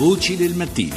Voci del mattino.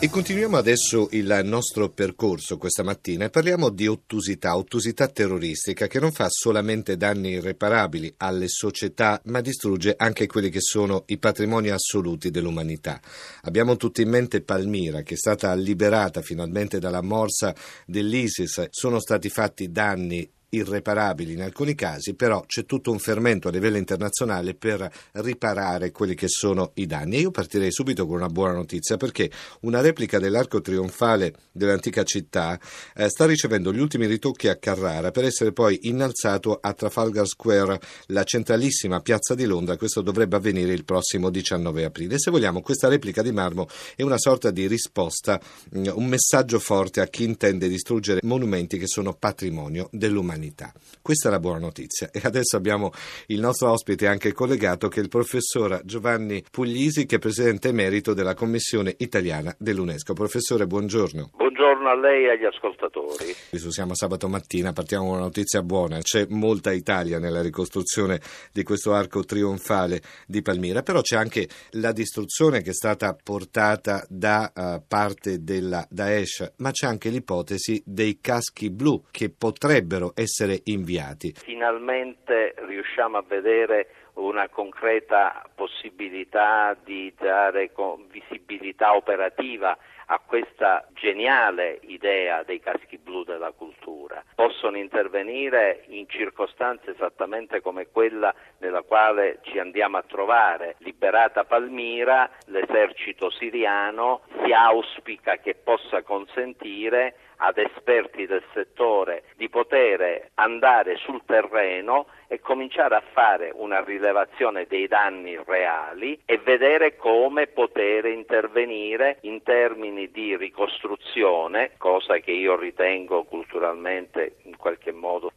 E continuiamo adesso il nostro percorso questa mattina e parliamo di ottusità, ottusità terroristica che non fa solamente danni irreparabili alle società ma distrugge anche quelli che sono i patrimoni assoluti dell'umanità. Abbiamo tutti in mente Palmira che è stata liberata finalmente dalla morsa dell'ISIS, sono stati fatti danni irreparabili in alcuni casi, però c'è tutto un fermento a livello internazionale per riparare quelli che sono i danni. E io partirei subito con una buona notizia perché una replica dell'arco trionfale dell'antica città eh, sta ricevendo gli ultimi ritocchi a Carrara per essere poi innalzato a Trafalgar Square, la centralissima piazza di Londra. Questo dovrebbe avvenire il prossimo 19 aprile. Se vogliamo, questa replica di marmo è una sorta di risposta, mm, un messaggio forte a chi intende distruggere monumenti che sono patrimonio dell'umanità umanità. Questa è la buona notizia. E adesso abbiamo il nostro ospite anche collegato che è il professor Giovanni Puglisi, che è presidente emerito della Commissione italiana dell'UNESCO. Professore, buongiorno. Buongiorno a lei e agli ascoltatori. Siamo sabato mattina, partiamo con una notizia buona. C'è molta Italia nella ricostruzione di questo arco trionfale di Palmira, però c'è anche la distruzione che è stata portata da uh, parte della Daesh, ma c'è anche l'ipotesi dei caschi blu che potrebbero essere essere inviati. Finalmente riusciamo a vedere una concreta possibilità di dare visibilità operativa a questa geniale idea dei caschi blu della cultura. Possono intervenire in circostanze esattamente come quella nella quale ci andiamo a trovare. Liberata Palmira, l'esercito siriano si auspica che possa consentire ad esperti del settore di poter andare sul terreno e cominciare a fare una rilevazione dei danni reali e vedere come poter intervenire in termini di ricostruzione, cosa che io ritengo culturalmente in qualche modo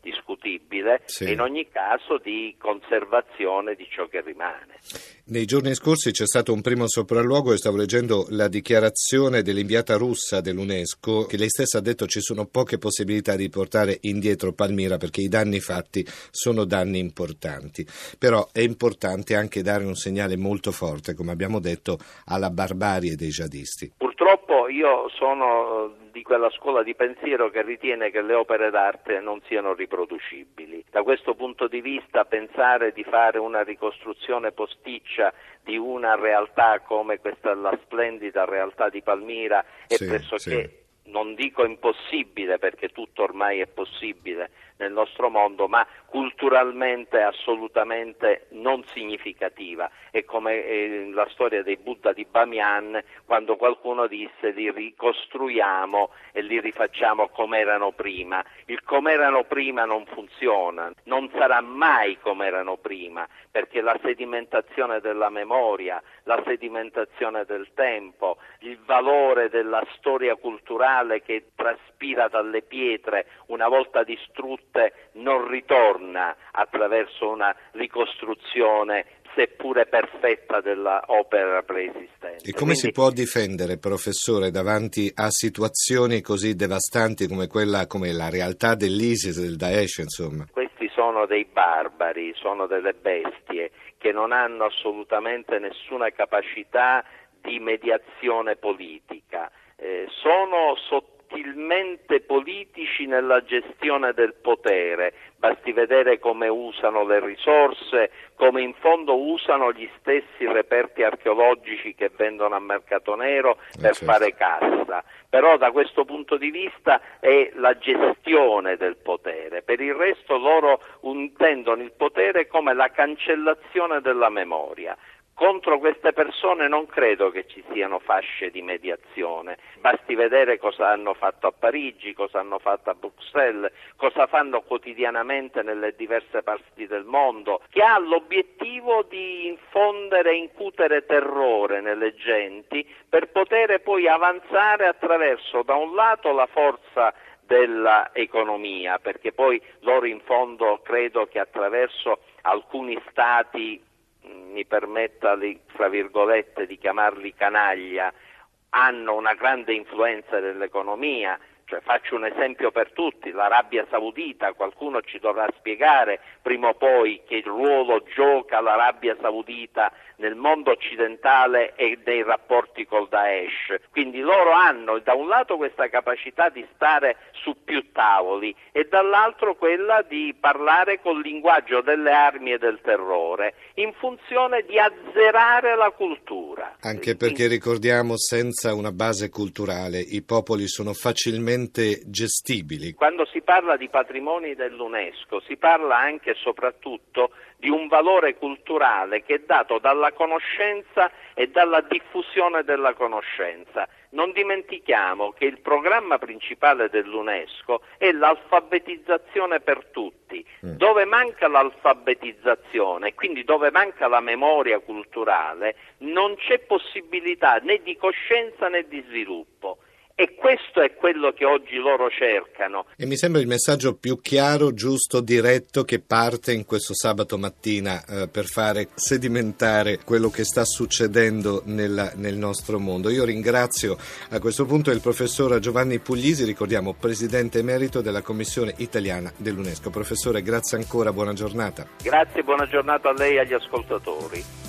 discutibile, sì. e in ogni caso di conservazione di ciò che rimane. Nei giorni scorsi c'è stato un primo sopralluogo e stavo leggendo la dichiarazione dell'inviata russa dell'UNESCO che lei stessa ha detto ci sono poche possibilità di portare indietro Palmira perché i danni fatti sono danni importanti. Però è importante anche dare un segnale molto forte, come abbiamo detto, alla barbarie dei jihadisti. Purtroppo io sono di quella scuola di pensiero che ritiene che le opere d'arte non siano riproducibili. Da questo punto di vista pensare di fare una ricostruzione posticcia di una realtà come questa la splendida realtà di Palmira è sì, pressoché sì non dico impossibile perché tutto ormai è possibile nel nostro mondo, ma culturalmente assolutamente non significativa. È come eh, la storia dei Buddha di Bamiyan, quando qualcuno disse li ricostruiamo e li rifacciamo come erano prima. Il come erano prima non funziona, non sarà mai come erano prima, perché la sedimentazione della memoria, la sedimentazione del tempo, il valore della storia culturale che traspira dalle pietre una volta distrutte non ritorna attraverso una ricostruzione seppure perfetta dell'opera preesistente. E come Quindi, si può difendere, professore, davanti a situazioni così devastanti come quella, come la realtà dell'ISIS, del Daesh, insomma? Questi sono dei barbari, sono delle bestie che non hanno assolutamente nessuna capacità di mediazione politica. Eh, sono sottilmente politici nella gestione del potere, basti vedere come usano le risorse, come in fondo usano gli stessi reperti archeologici che vendono a mercato nero eh, per certo. fare cassa. Però da questo punto di vista è la gestione del potere, per il resto loro intendono il potere come la cancellazione della memoria. Contro queste persone non credo che ci siano fasce di mediazione, basti vedere cosa hanno fatto a Parigi, cosa hanno fatto a Bruxelles, cosa fanno quotidianamente nelle diverse parti del mondo, che ha l'obiettivo di infondere e incutere terrore nelle genti per poter poi avanzare attraverso da un lato la forza dell'economia, perché poi loro in fondo credo che attraverso alcuni stati mi permetta di, fra virgolette, di chiamarli canaglia, hanno una grande influenza nell'economia, Cioè, faccio un esempio per tutti, l'Arabia Saudita, qualcuno ci dovrà spiegare prima o poi che ruolo gioca l'Arabia Saudita nel mondo occidentale e nei rapporti col Daesh. Quindi loro hanno da un lato questa capacità di stare su più tavoli e dall'altro quella di parlare col linguaggio delle armi e del terrore in funzione di azzerare la cultura. Anche perché ricordiamo senza una base culturale i popoli sono facilmente gestibili. Quando si parla di patrimoni dell'UNESCO si parla anche e soprattutto di un valore culturale che è dato dalla conoscenza e dalla diffusione della conoscenza. Non dimentichiamo che il programma principale dell'UNESCO è l'alfabetizzazione per tutti. Mm. Dove manca l'alfabetizzazione, quindi dove manca la memoria culturale, non c'è possibilità né di coscienza né di sviluppo. E questo è quello che oggi loro cercano. E mi sembra il messaggio più chiaro, giusto, diretto che parte in questo sabato mattina eh, per fare sedimentare quello che sta succedendo nella, nel nostro mondo. Io ringrazio a questo punto il professor Giovanni Puglisi, ricordiamo presidente emerito della Commissione italiana dell'UNESCO. Professore, grazie ancora, buona giornata. Grazie, buona giornata a lei e agli ascoltatori.